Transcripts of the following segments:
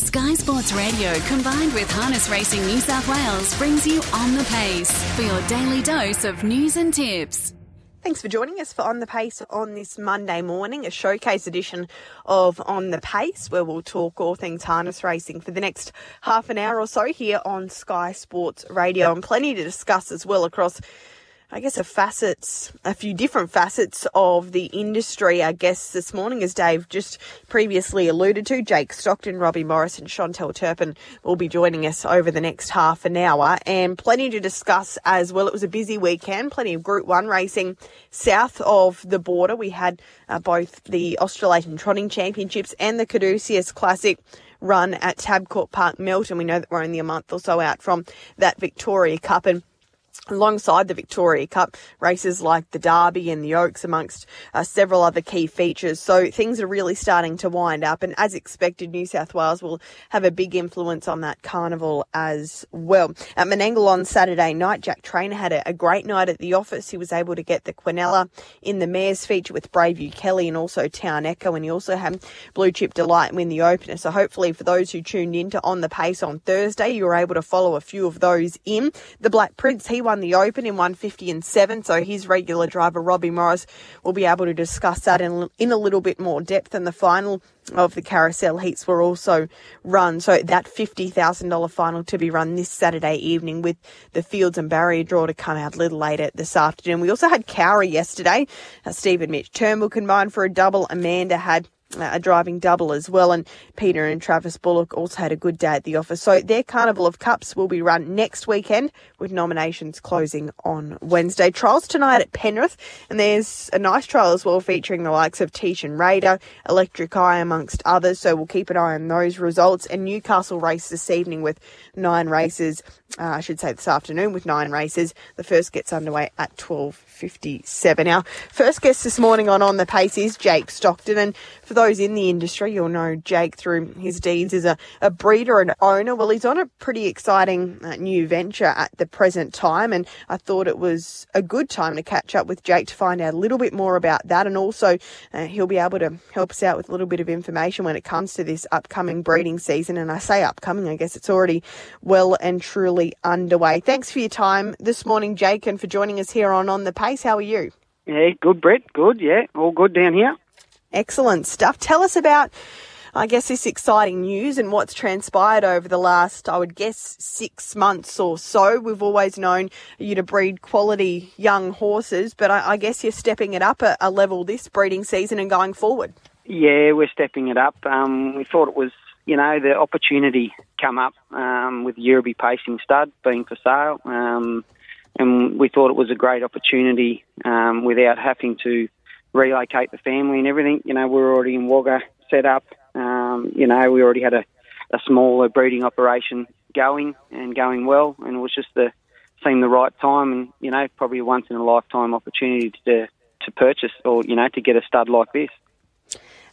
Sky Sports Radio combined with Harness Racing New South Wales brings you On the Pace for your daily dose of news and tips. Thanks for joining us for On the Pace on this Monday morning, a showcase edition of On the Pace, where we'll talk all things harness racing for the next half an hour or so here on Sky Sports Radio, and plenty to discuss as well across I guess, a facets, a few different facets of the industry. Our guests this morning, as Dave just previously alluded to, Jake Stockton, Robbie Morris, and Chantal Turpin will be joining us over the next half an hour, and plenty to discuss as well. It was a busy weekend, plenty of Group One racing south of the border. We had uh, both the Australasian Trotting Championships and the Caduceus Classic run at Tabcorp Park, Melton. We know that we're only a month or so out from that Victoria Cup and alongside the Victoria Cup races like the Derby and the Oaks, amongst uh, several other key features. So things are really starting to wind up, and as expected, New South Wales will have a big influence on that carnival as well. At Menangle on Saturday night, Jack Trainor had a, a great night at the office. He was able to get the Quinella in the Mares feature with Braveview Kelly and also Town Echo, and he also had Blue Chip Delight win the opener. So hopefully, for those who tuned in to On the Pace on Thursday, you were able to follow a few of those in. The Black Prince, he won the Open in 150 and 7, so his regular driver, Robbie Morris, will be able to discuss that in, in a little bit more depth. And the final of the carousel heats were also run. So that $50,000 final to be run this Saturday evening with the fields and barrier draw to come out a little later this afternoon. We also had Cowra yesterday. Uh, Steve and Mitch Turnbull combined for a double. Amanda had Uh, a driving double as well. And Peter and Travis Bullock also had a good day at the office. So their Carnival of Cups will be run next weekend with nominations closing on Wednesday. Trials tonight at Penrith. And there's a nice trial as well featuring the likes of Teach and Raider, Electric Eye amongst others. So we'll keep an eye on those results. And Newcastle race this evening with nine races. Uh, I should say this afternoon with nine races. The first gets underway at 12 57. Our first guest this morning on On the Pace is Jake Stockton. And for those in the industry, you'll know Jake through his deeds as a, a breeder and owner. Well, he's on a pretty exciting uh, new venture at the present time. And I thought it was a good time to catch up with Jake to find out a little bit more about that. And also, uh, he'll be able to help us out with a little bit of information when it comes to this upcoming breeding season. And I say upcoming, I guess it's already well and truly underway. Thanks for your time this morning, Jake, and for joining us here on On the Pace. How are you? Yeah, good, Brett. Good, yeah. All good down here. Excellent stuff. Tell us about, I guess, this exciting news and what's transpired over the last, I would guess, six months or so. We've always known you to breed quality young horses, but I, I guess you're stepping it up a, a, level this breeding season and going forward. Yeah, we're stepping it up. Um, we thought it was, you know, the opportunity come up um, with Yirribee Pacing Stud being for sale. Um, and we thought it was a great opportunity um, without having to relocate the family and everything. You know, we are already in Wagga set up. Um, you know, we already had a, a smaller breeding operation going and going well, and it was just the seemed the right time, and you know, probably a once in a lifetime opportunity to to purchase or you know to get a stud like this.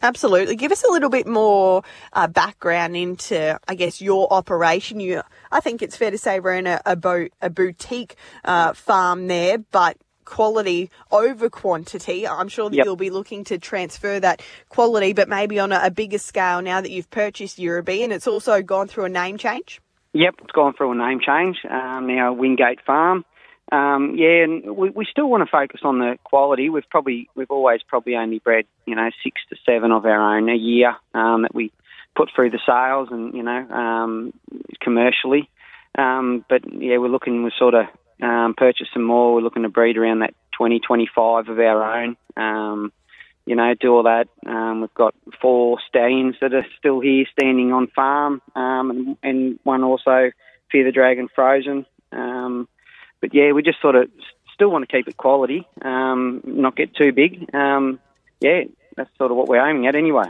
Absolutely. Give us a little bit more uh, background into, I guess, your operation. You, I think it's fair to say we're in a, a, bo- a boutique uh, farm there, but quality over quantity. I'm sure that yep. you'll be looking to transfer that quality, but maybe on a, a bigger scale now that you've purchased Yirribee and it's also gone through a name change. Yep, it's gone through a name change. Um, now Wingate Farm. Um, yeah, and we, we still want to focus on the quality. We've probably we've always probably only bred you know six to seven of our own a year um, that we put through the sales and you know um, commercially. Um, but yeah, we're looking we sort of um, purchase some more. We're looking to breed around that 20, 25 of our own. Um, you know, do all that. Um, we've got four stallions that are still here standing on farm, um, and, and one also Fear the Dragon Frozen. Um, but yeah, we just sort of still want to keep it quality, um, not get too big. Um, yeah, that's sort of what we're aiming at anyway.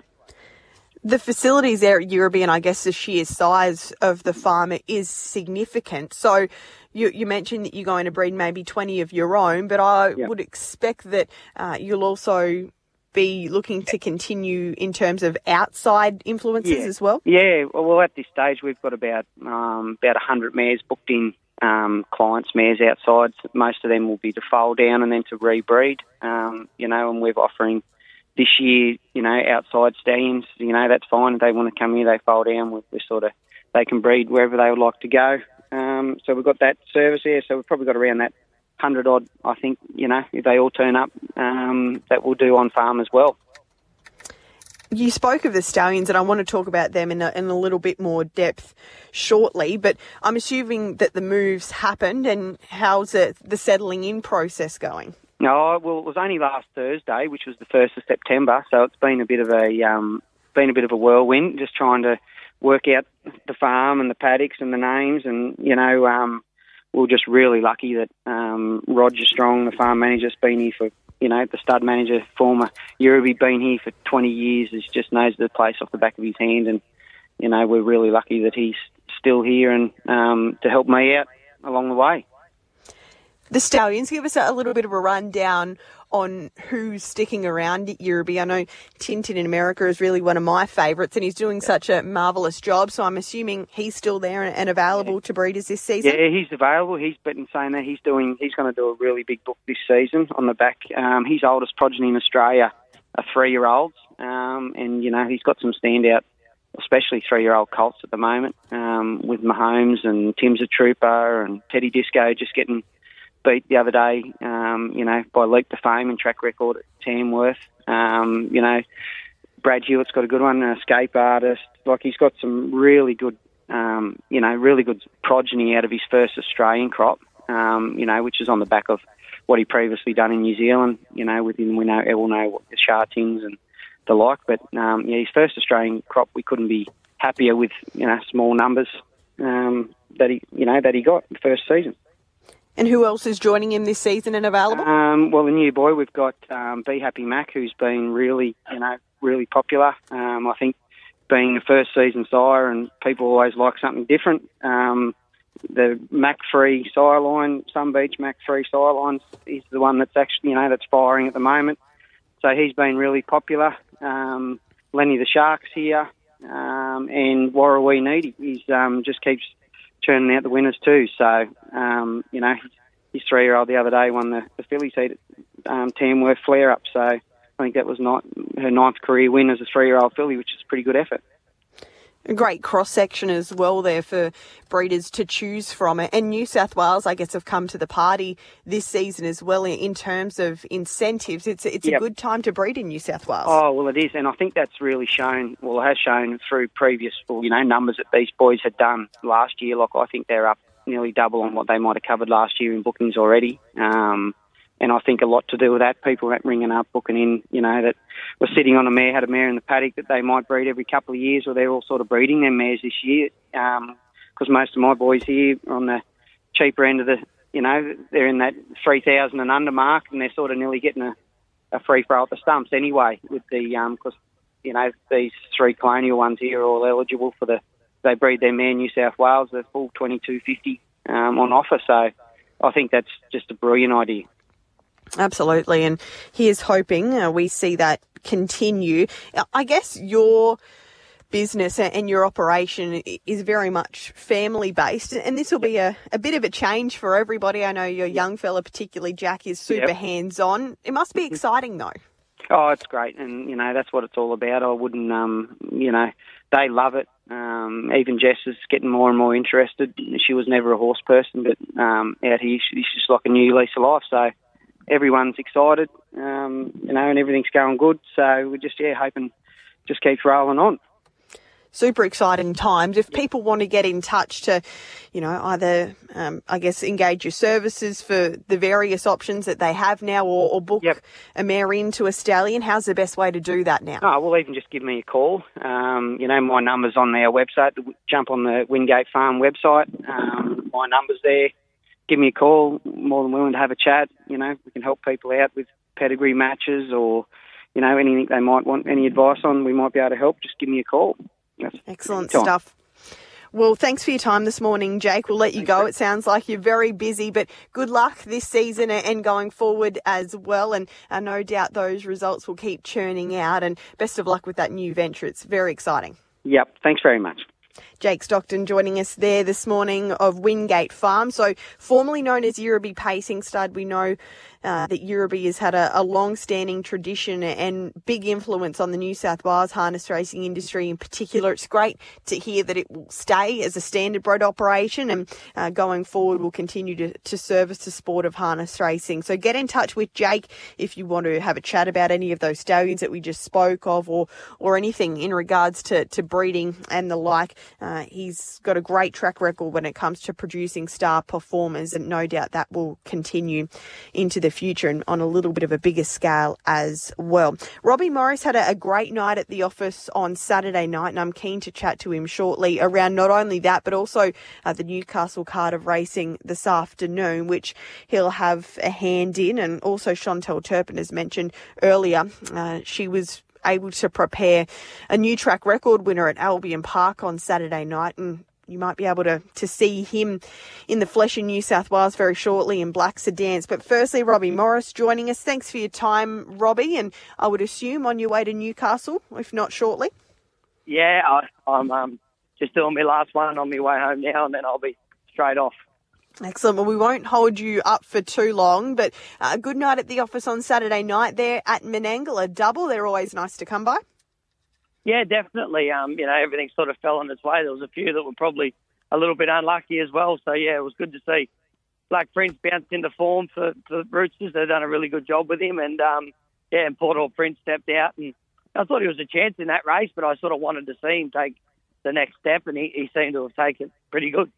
The facilities there at Yirribee, I guess the sheer size of the farm is significant. So you, you, mentioned that you're going to breed maybe 20 of your own, but I yep. would expect that uh, you'll also be looking to continue in terms of outside influences yeah. as well? Yeah, well, at this stage, we've got about um, about 100 mares booked in um, clients' mares outside. Most of them will be to foal down and then to rebreed, um, you know, and we're offering this year, you know, outside stallions, you know, that's fine. If they want to come here, they fold down. We're, we're sort of, they can breed wherever they would like to go. Um, so we've got that service there. So we've probably got around that hundred odd. I think you know if they all turn up, um, that we'll do on farm as well. You spoke of the stallions, and I want to talk about them in a, in a little bit more depth shortly. But I'm assuming that the moves happened, and how's it, the settling in process going? No, well, it was only last Thursday, which was the first of September. So it's been a bit of a um, been a bit of a whirlwind, just trying to work out the farm and the paddocks and the names, and you know, um, we are just really lucky that um, Roger Strong, the farm manager, has been here for you know, the stud manager, former Yirribee, been here for 20 years, he just knows the place off the back of his hand. And, you know, we're really lucky that he's still here and um, to help me out along the way. The Stallions, give us a little bit of a rundown on who's sticking around at Yirribee. I know Tintin in America is really one of my favourites, and he's doing such a marvellous job. So I'm assuming he's still there and available yeah. to breeders this season. Yeah, he's available. He's been saying that he's doing. He's going to do a really big book this season on the back. Um, his oldest progeny in Australia are three year olds, um, and you know he's got some standout especially three-year-old colts at the moment, um, with Mahomes and Tim's a trooper and Teddy Disco just getting beat the other day, um, you know, by leap to fame and track record at Tamworth. Um, you know, Brad Hewitt's got a good one, an escape artist. Like he's got some really good, um, you know, really good progeny out of his first Australian crop. Um, you know, which is on the back of what he previously done in New Zealand. You know, within we know all know what the Shartins and the like. But um, yeah, his first Australian crop, we couldn't be happier with. You know, small numbers um, that he, you know, that he got the first season. And who else is joining him this season and available? Um, well, the new boy, we've got um, Be Happy Mac, who's been really, you know, really popular. Um, I think being a first season sire, and people always like something different. Um, the Mach Three sire line, Sun Beach Mach Three sire lines, is the one that's actually, you know, that's firing at the moment. So he's been really popular. Um, Lenny the Shark's here, um, and Warrawee Needy. He's um, just keeps churning out the winners too. So, um, you know, his three year old the other day won the, the filly seat at um, Tamworth Flare Up. So I think that was not her ninth career win as a three year old filly, which is a pretty good effort a great cross section as well there for breeders to choose from. And New South Wales, I guess, have come to the party this season as well in terms of incentives. It's it's yep. a good time to breed in New South Wales. Oh well, it is, and I think that's really shown. Well, it has shown through previous, well, you know, numbers that these boys had done last year. Like I think they're up nearly double on what they might have covered last year in bookings already. Um, and I think a lot to do with that. People ringing up, booking in, you know, that were sitting on a mare, had a mare in the paddock that they might breed every couple of years, or they're all sort of breeding their mares this year. Because um, most of my boys here are on the cheaper end of the, you know, they're in that 3,000 and under mark, and they're sort of nearly getting a, a free throw at the stumps anyway, with the, because, um, you know, these three colonial ones here are all eligible for the, they breed their mare in New South Wales, the full 2250 um, on offer. So I think that's just a brilliant idea. Absolutely. And he is hoping uh, we see that continue. I guess your business and your operation is very much family based and this will be a, a bit of a change for everybody. I know your young fella, particularly Jack, is super yep. hands on. It must be exciting though. Oh, it's great, and you know that's what it's all about. I wouldn't, um, you know, they love it. Um, even Jess is getting more and more interested. She was never a horse person, but um, out here she's just like a new lease of life. So everyone's excited, um, you know, and everything's going good. So we're just yeah hoping just keeps rolling on. Super exciting times. If people want to get in touch to, you know, either um, I guess engage your services for the various options that they have now, or, or book yep. a mare into a stallion, how's the best way to do that now? Oh, well, even just give me a call. Um, you know, my number's on their website. Jump on the Wingate Farm website. Um, my number's there give me a call. More than willing to have a chat. You know, we can help people out with pedigree matches or, you know, anything they might want any advice on. We might be able to help. Just give me a call. That's Excellent stuff. Well, thanks for your time this morning, Jake. We'll let you go. It sounds like you're very busy, but good luck this season and going forward as well. And uh, no doubt those results will keep churning out. And best of luck with that new venture. It's very exciting. Yep. Thanks very much. Jake Stockton joining us there this morning of Wingate Farm. So, formerly known as Yirribee Pacing Stud, we know uh, that Yirribee has had a, a long standing tradition and big influence on the New South Wales harness racing industry in particular. It's great to hear that it will stay as a standard bred operation and uh, going forward will continue to, to service the sport of harness racing. So get in touch with Jake if you want to have a chat about any of those stallions that we just spoke of or, or anything in regards to, to breeding and the like. Uh, he's got a great track record when it comes to producing star performers and no doubt that will continue into the the future and on a little bit of a bigger scale as well. Robbie Morris had a, a great night at the office on Saturday night, and I'm keen to chat to him shortly around not only that, but also uh, the Newcastle card of racing this afternoon, which he'll have a hand in. And also, Chantal Turpin, as mentioned earlier, uh, she was able to prepare a new track record winner at Albion Park on Saturday night. And you might be able to, to see him in the flesh in New South Wales very shortly in Black Sedans. But firstly, Robbie Morris joining us. Thanks for your time, Robbie. And I would assume on your way to Newcastle, if not shortly. Yeah, I, am um, just doing my last one on my way home now, and then I'll be straight off. Excellent. Well, we won't hold you up for too long, but a uh, good night at the office on Saturday night there at Menangle. A double. They're always nice to come by. Yeah, definitely. Um, you know, everything sort of fell on its way. There was a few that were probably a little bit unlucky as well. So yeah, it was good to see Black Prince bounced into form for, for Roosters. They've done a really good job with him, and um, yeah, and Port Hall Prince stepped out, and I thought he was a chance in that race, but I sort of wanted to see him take the next step, and he, he seemed to have taken pretty good.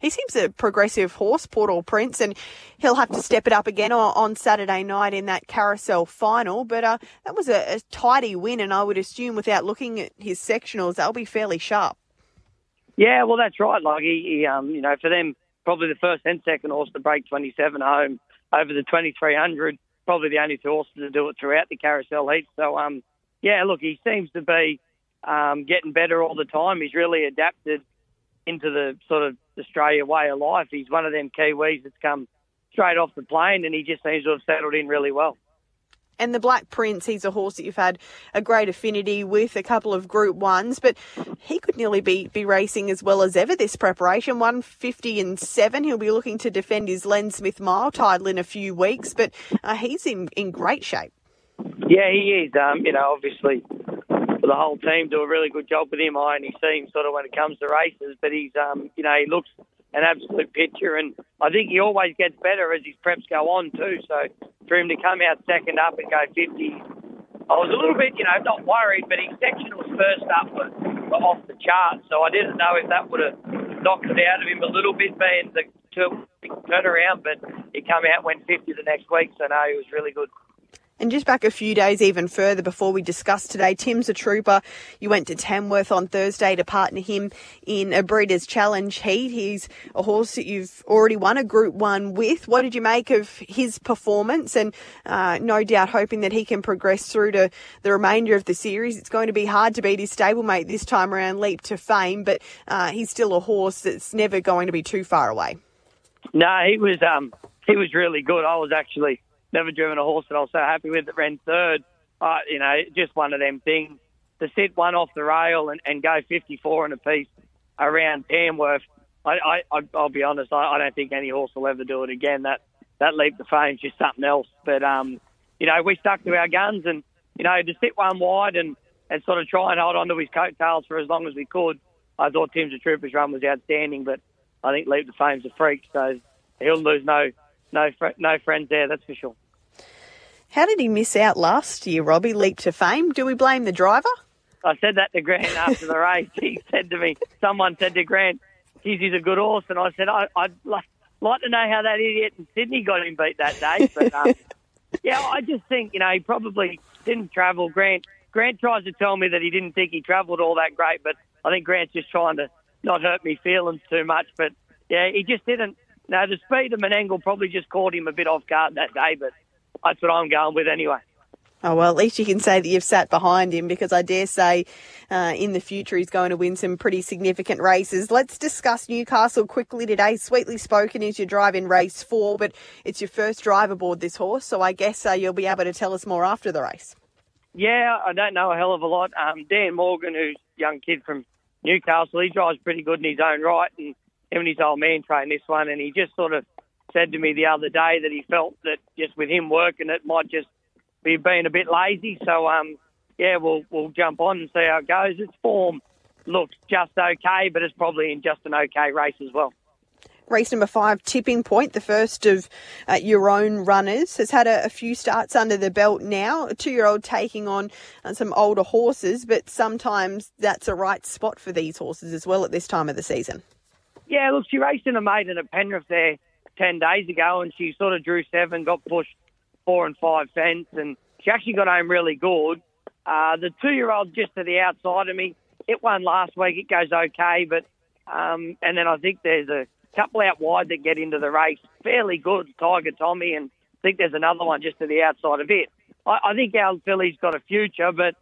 He seems a progressive horse, Port Hall Prince, and he'll have to step it up again on, Saturday night in that carousel final. But uh, that was a, a, tidy win, and I would assume without looking at his sectionals, they'll be fairly sharp. Yeah, well, that's right. Like he, he um, you know, for them, probably the first and second horse to break 27 home over the 2300. Probably the only two horses to do it throughout the carousel heat. So, um, yeah, look, he seems to be um, getting better all the time. He's really adapted into the sort of Australia way of life. He's one of them Kiwis that's come straight off the plane, and he just seems to have settled in really well. And the Black Prince, he's a horse that you've had a great affinity with, a couple of Group Ones, but he could nearly be, be racing as well as ever this preparation. 150 and 7. He'll be looking to defend his Len Smith Mile title in a few weeks, but uh, he's in, in great shape. Yeah, he is. Um, you know, obviously, the whole team do a really good job with him. I only see him sort of when it comes to races, but he's, um, you know, he looks an absolute picture, and I think he always gets better as his preps go on too. So for him to come out second up and go 50, I was a little bit, you know, not worried, but his sectionals first up were, were off the chart, so I didn't know if that would have knocked it out of him a little bit, being the turnaround, but he come out went 50 the next week, so no, he was really good. And just back a few days even further before we discussed today, Tim's a trooper. You went to Tamworth on Thursday to partner him in a Breeders' Challenge heat. He's a horse that you've already won a Group 1 with. What did you make of his performance? And uh, no doubt hoping that he can progress through to the remainder of the series. It's going to be hard to beat his stablemate this time around, Leap to Fame, but uh, he's still a horse that's never going to be too far away. No, he was um, he was really good. I was actually never driven a horse that I was so happy with that ran third. Uh, you know, just one of them things. To sit one off the rail and, and go 54 in a piece around Tamworth, I, I, I'll be honest, I, I don't think any horse will ever do it again. That that leap to fame is just something else. But um, you know, we stuck to our guns, and you know, to sit one wide and and sort of try and hold on to his coattails for as long as we could. I thought Tim's a Troopers run was outstanding, but I think Leap to Fame's a freak, so he'll lose no no fr- no friends there, that's for sure. How did he miss out last year, Robbie? Leap to fame. Do we blame the driver? I said that to Grant after the race. He said to me, someone said to Grant, geez, he's a good horse. And I said, I, would like, like to know how that idiot in Sydney got him beat that day. But um, yeah, I just think, you know, he probably didn't travel. Grant Grant tries to tell me that he didn't think he travelled all that great, but I think Grant's just trying to not hurt me feelings too much. But yeah, he just didn't now, the speed of an Menangle probably just caught him a bit off guard that day, but that's what I'm going with anyway. Oh, well, at least you can say that you've sat behind him because I dare say uh, in the future he's going to win some pretty significant races. Let's discuss Newcastle quickly today. Sweetly Spoken is your drive in race four, but it's your first drive aboard this horse, so I guess uh, you'll be able to tell us more after the race. Yeah, I don't know a hell of a lot. Um, Dan Morgan, who's a young kid from Newcastle. He drives pretty good in his own right, and him and his old man train this one, and he just sort of said to me the other day that he felt that just with him working, it might just be being a bit lazy. So, um, yeah, we'll we'll jump on and see how it goes. Its form looks just okay, but it's probably in just an okay race as well. Race number five, Tipping Point, the first of uh, your own runners, has had a, a, few starts under the belt now. A two year old taking on uh, some older horses, but sometimes that's a right spot for these horses as well at this time of the season. Yeah, look, she raced in a maiden at Penrith there 10 days ago and she sort of drew seven, got pushed four and five fence, and she actually got home really good. Uh, the two year old just to the outside of me, it won last week. It goes okay, but um, and then I think there's a couple out wide that get into the race fairly good. Tiger Tommy, and I think there's another one just to the outside of it. I, I think our filly's got a future, but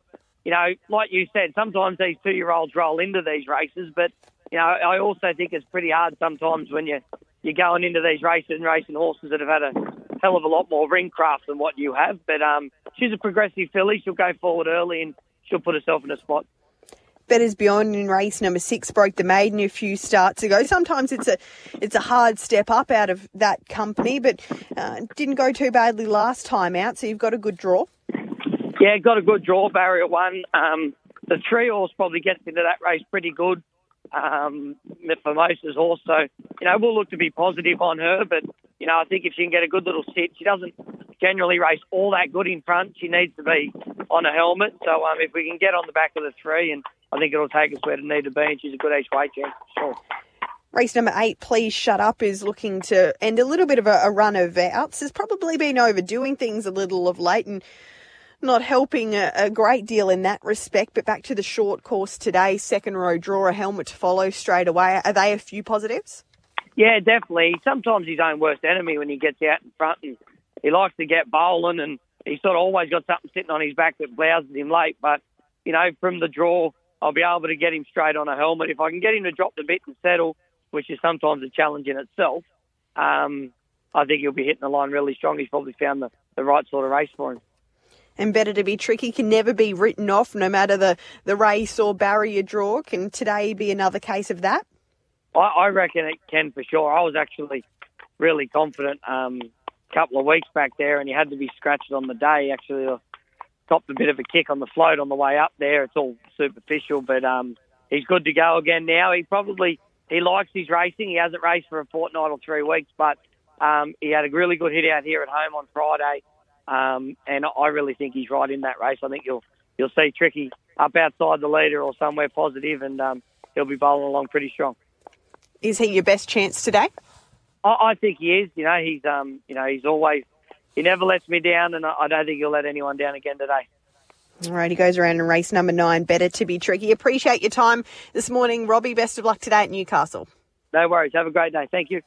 you know, like you said, sometimes these two-year-olds roll into these races, but you know, I also think it's pretty hard sometimes when you you're going into these races and racing horses that have had a hell of a lot more ring craft than what you have. But um, she's a progressive filly. She'll go forward early and she'll put herself in a spot. Better's Beyond in race number six broke the maiden a few starts ago. Sometimes it's a it's a hard step up out of that company, but uh, didn't go too badly last time out. So you've got a good draw. Yeah, got a good draw. Barrier one. Um, the three horse probably gets into that race pretty good um, for Mosa's horse. So you know we'll look to be positive on her, but you know I think if she can get a good little sit, she doesn't generally race all that good in front. She needs to be on a helmet. So um, if we can get on the back of the three and I think it'll take us where it need to be, and she's a good way chance sure. Race number eight, Please Shut Up, is looking to end a little bit of a, a run of outs. Has probably been overdoing things a little of late and not helping a, a, great deal in that respect. But back to the short course today, second row draw, a helmet to follow straight away. Are they a few positives? Yeah, definitely. Sometimes his own worst enemy when he gets out in front and he likes to get bowling and he's sort of always got something sitting on his back that blouses him late. But, you know, from the draw, I'll be able to get him straight on a helmet. If I can get him to drop the bit and settle, which is sometimes a challenge in itself, um, I think he'll be hitting the line really strong. He's probably found the, the right sort of race for him. And better to be tricky can never be written off, no matter the, the race or barrier draw. Can today be another case of that? I, I reckon it can for sure. I was actually really confident um, a couple of weeks back there, and he had to be scratched on the day. Actually, topped a bit of a kick on the float on the way up there. It's all superficial, but um, he's good to go again now. He probably he likes his racing. He hasn't raced for a fortnight or three weeks, but um, he had a really good hit out here at home on Friday, um, and I really think he's right in that race. I think you'll you'll see Tricky up outside the leader or somewhere positive, and um, he'll be bowling along pretty strong. Is he your best chance today? I, I think he is. You know, he's um, you know, he's always he never lets me down, and I don't think he'll let anyone down again today. All right, he goes around in race number nine. Better to be tricky. Appreciate your time this morning, Robbie. Best of luck today at Newcastle. No worries. Have a great day. Thank you.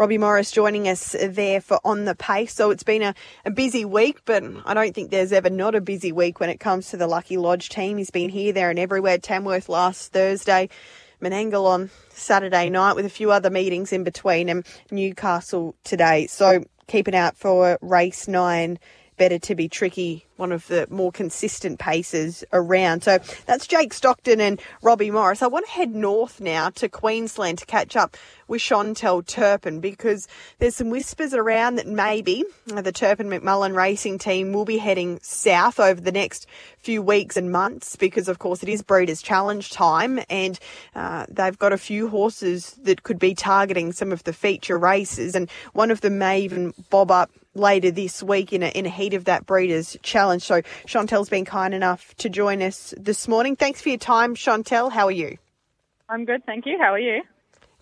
Robbie Morris joining us there for On the Pace. So it's been a, a busy week, but I don't think there's ever not a busy week when it comes to the Lucky Lodge team. He's been here, there, and everywhere. Tamworth last Thursday, Menangle on Saturday night with a few other meetings in between, and Newcastle today. So keep keeping out for race nine. Better to be tricky, one of the more consistent paces around. So that's Jake Stockton and Robbie Morris. I want to head north now to Queensland to catch up with Chantal Turpin because there's some whispers around that maybe the Turpin McMullen racing team will be heading south over the next few weeks and months because, of course, it is Breeders' Challenge time and uh, they've got a few horses that could be targeting some of the feature races and one of them may even bob up later this week in a, in a heat of that Breeders' Challenge. So Chantal's been kind enough to join us this morning. Thanks for your time, Chantal. How are you? I'm good, thank you. How are you?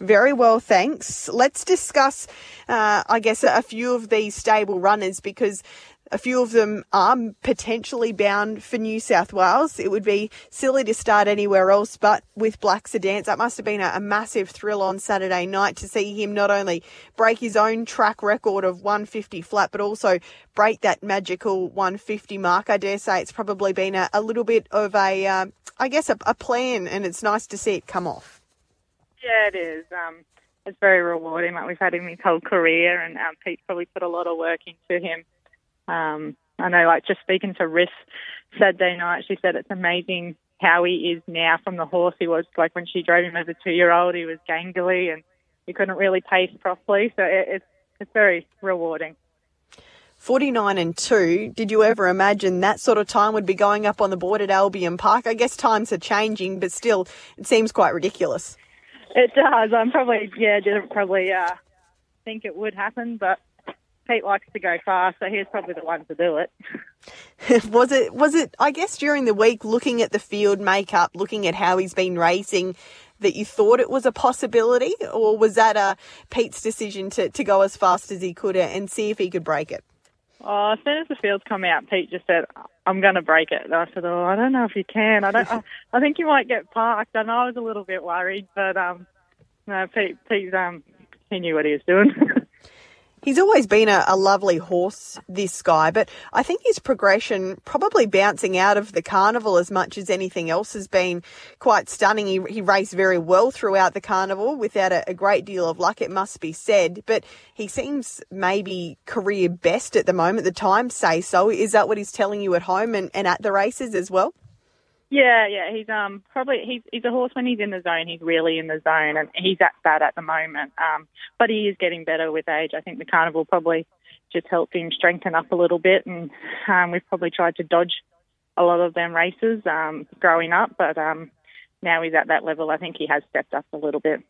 Very well, thanks. Let's discuss, uh, I guess, a few of these stable runners because a few of them are potentially bound for New South Wales. It would be silly to start anywhere else but with Black Sedans. That must have been a, a, massive thrill on Saturday night to see him not only break his own track record of 150 flat, but also break that magical 150 mark. I dare say it's probably been a, a little bit of a, uh, I guess, a, a, plan, and it's nice to see it come off. Yeah, it is. Um, it's very rewarding. Like we've had him his whole career, and um, Pete probably put a lot of work into him. Um, I know, like just speaking to Riss Saturday night, she said it's amazing how he is now from the horse. He was like when she drove him as a two-year-old, he was gangly and he couldn't really pace properly. So it, it's it's very rewarding. 49 and 2, did you ever imagine that sort of time would be going up on the board at Albion Park? I guess times are changing, but still, it seems quite ridiculous. It does. I'm probably, yeah, didn't probably uh, think it would happen, but Pete likes to go fast, so he's probably the one to do it. was it, was it, I guess, during the week, looking at the field makeup, looking at how he's been racing, that you thought it was a possibility, or was that a Pete's decision to, to go as fast as he could and see if he could break it? Oh, as soon as the fields come out, Pete just said, "I'm going to break it." And I said, "Oh, I don't know if you can. I don't. I, I think you might get parked." And I was a little bit worried, but um, no, Pete, Pete, um, he knew what he was doing. He's always been a, a, lovely horse, this guy, but I think his progression, probably bouncing out of the carnival as much as anything else, has been quite stunning. He, he raced very well throughout the carnival without a, a, great deal of luck, it must be said, but he seems maybe career best at the moment. The times say so. Is that what he's telling you at home and, and at the races as well? Yeah, yeah, he's um probably he's he's a horse when he's in the zone. He's really in the zone, and he's at that at the moment. Um, but he is getting better with age. I think the carnival probably just helped him strengthen up a little bit, and um, we've probably tried to dodge a lot of them races um, growing up. But um, now he's at that level. I think he has stepped up a little bit.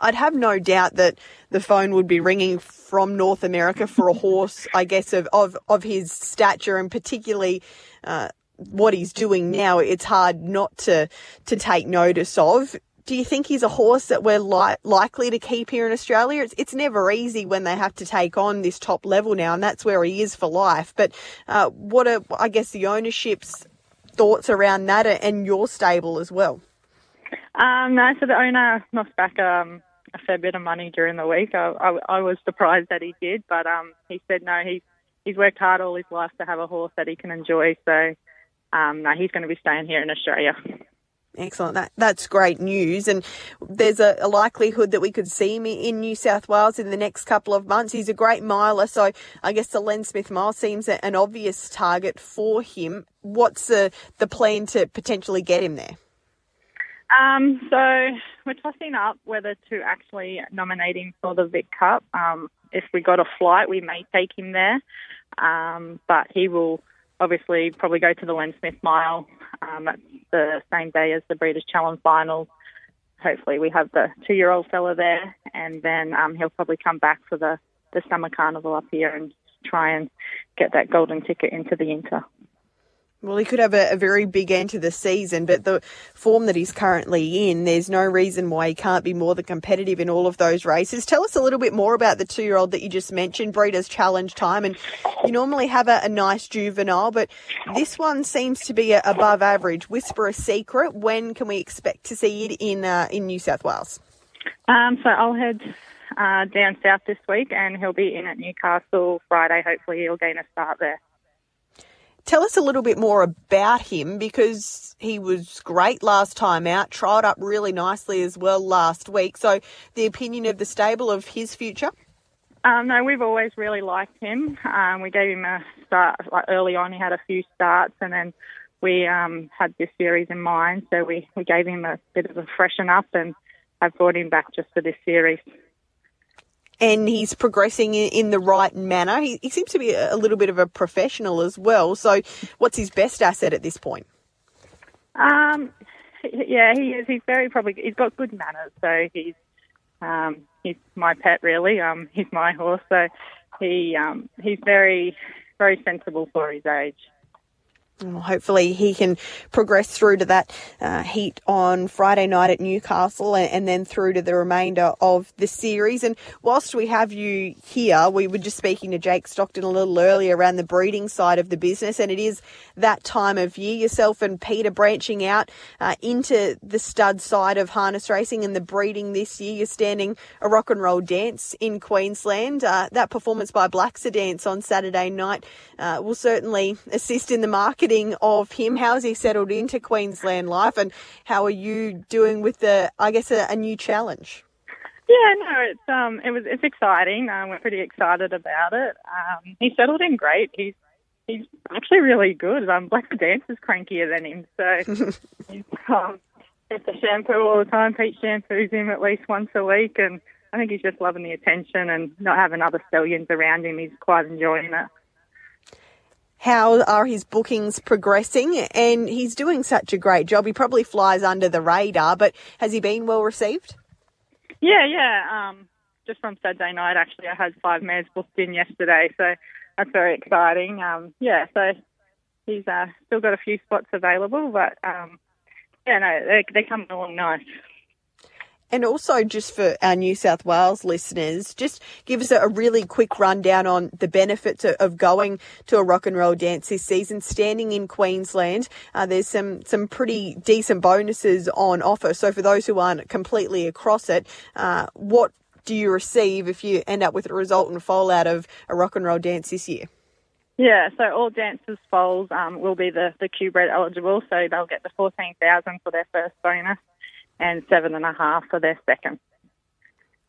I'd have no doubt that the phone would be ringing from North America for a horse, I guess, of, of, of his stature and particularly uh, what he's doing now, it's hard not to to take notice of. Do you think he's a horse that we're li- likely to keep here in Australia? It's, it's never easy when they have to take on this top level now, and that's where he is for life. But uh, what are, I guess, the ownership's thoughts around that and your stable as well? Um, no, so the owner knocked back um, a fair bit of money during the week. I, I, I was surprised that he did, but um, he said no, he's he's worked hard all his life to have a horse that he can enjoy. So um, no, he's going to be staying here in Australia. Excellent. That, that's great news. And there's a, a, likelihood that we could see him in New South Wales in the next couple of months. He's a great miler, so I guess the Len Smith mile seems an obvious target for him. What's the, the plan to potentially get him there? Um, so we're tossing up whether to actually nominate him for the Vic Cup. Um, if we got a flight, we may take him there, um, but he will obviously probably go to the Len Smith Mile um, at the same day as the Breeders' Challenge Finals. Hopefully, we have the two-year-old fella there, and then um, he'll probably come back for the the summer carnival up here and try and get that golden ticket into the Inter. Well, he could have a, a, very big end to the season, but the form that he's currently in, there's no reason why he can't be more than competitive in all of those races. Tell us a little bit more about the two year old that you just mentioned, Breeders' Challenge Time. And you normally have a, a nice juvenile, but this one seems to be above average. Whisper a secret. When can we expect to see it in, uh, in New South Wales? Um, so I'll head uh, down south this week and he'll be in at Newcastle Friday. Hopefully, he'll gain a start there. Tell us a little bit more about him because he was great last time out, tried up really nicely as well last week. So, the opinion of the stable of his future? Um, no, we've always really liked him. Um, we gave him a start like early on. He had a few starts, and then we um, had this series in mind. So we, we gave him a bit of a freshen up, and have brought him back just for this series and he's progressing in the right manner. He, he seems to be a little bit of a professional as well. So, what's his best asset at this point? Um, yeah, he is. He's very probably. He's got good manners, so he's um, he's my pet really. Um, he's my horse, so he um, he's very very sensible for his age. Well, hopefully he can progress through to that uh, heat on Friday night at Newcastle and, and, then through to the remainder of the series. And whilst we have you here, we were just speaking to Jake Stockton a little earlier around the breeding side of the business, and it is that time of year. Yourself and Peter branching out uh, into the stud side of harness racing and the breeding this year. You're standing a rock and roll dance in Queensland. Uh, that performance by Blacksa Dance on Saturday night uh, will certainly assist in the market marketing of him. How has he settled into Queensland life, and how are you doing with the, I guess, a, a new challenge? Yeah, no, it's um, it was it's exciting. Um, we're pretty excited about it. Um, he settled in great. He's he's actually really good. Um, Black The Dance is crankier than him, so he's um, the shampoo all the time. Pete shampoos him at least once a week, and I think he's just loving the attention and not having other stallions around him. He's quite enjoying it. How are his bookings progressing? And he's doing such a great job. He probably flies under the radar, but has he been well received? Yeah, yeah. Um, just from Saturday night, actually, I had five mares booked in yesterday, so that's very exciting. Um, yeah, so he's uh, still got a few spots available, but um, yeah, no, they're, they're coming along nice. And also, just for our New South Wales listeners, just give us a, really quick rundown on the benefits of going to a rock and roll dance this season. Standing in Queensland, uh, there's some some pretty decent bonuses on offer. So for those who aren't completely across it, uh, what do you receive if you end up with a resultant foal out of a rock and roll dance this year? Yeah, so all dancers' foals um, will be the the Q bred eligible, so they'll get the fourteen thousand for their first bonus and seven and a half for their second.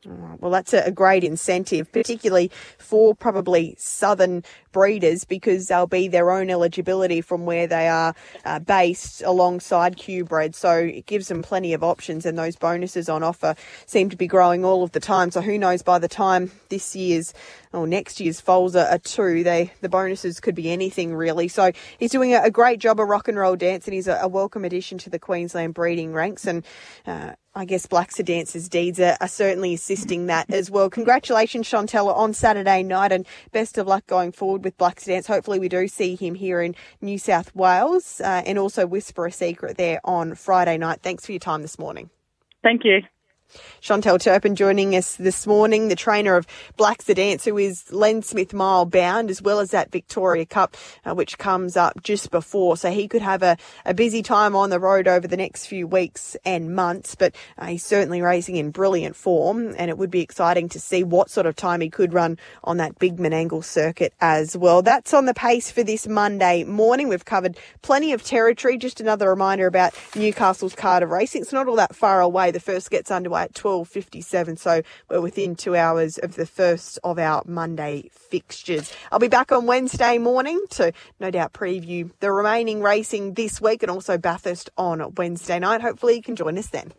Well, that's a great incentive, particularly for probably southern breeders, because they'll be their own eligibility from where they are uh, based alongside Q bred. So it gives them plenty of options, and those bonuses on offer seem to be growing all of the time. So who knows by the time this year's or next year's foals are, are two, they the bonuses could be anything really. So he's doing a, a great job of rock and roll dance, and he's a, a welcome addition to the Queensland breeding ranks. And uh, I guess Black Dancer's deeds are, are, certainly assisting that as well. Congratulations, Chantella, on Saturday night and best of luck going forward with Black Dance. Hopefully, we do see him here in New South Wales uh, and also Whisper a Secret there on Friday night. Thanks for your time this morning. Thank you. Chantal Turpin joining us this morning, the trainer of Black Dance, who is Len Smith Mile bound, as well as that Victoria Cup, uh, which comes up just before. So he could have a, a busy time on the road over the next few weeks and months, but uh, he's certainly racing in brilliant form, and it would be exciting to see what sort of time he could run on that big Menangle circuit as well. That's on the pace for this Monday morning. We've covered plenty of territory. Just another reminder about Newcastle's card of racing. It's not all that far away. The first gets underway at 12.57. So we're within two hours of the first of our Monday fixtures. I'll be back on Wednesday morning to no doubt preview the remaining racing this week and also Bathurst on Wednesday night. Hopefully you can join us then.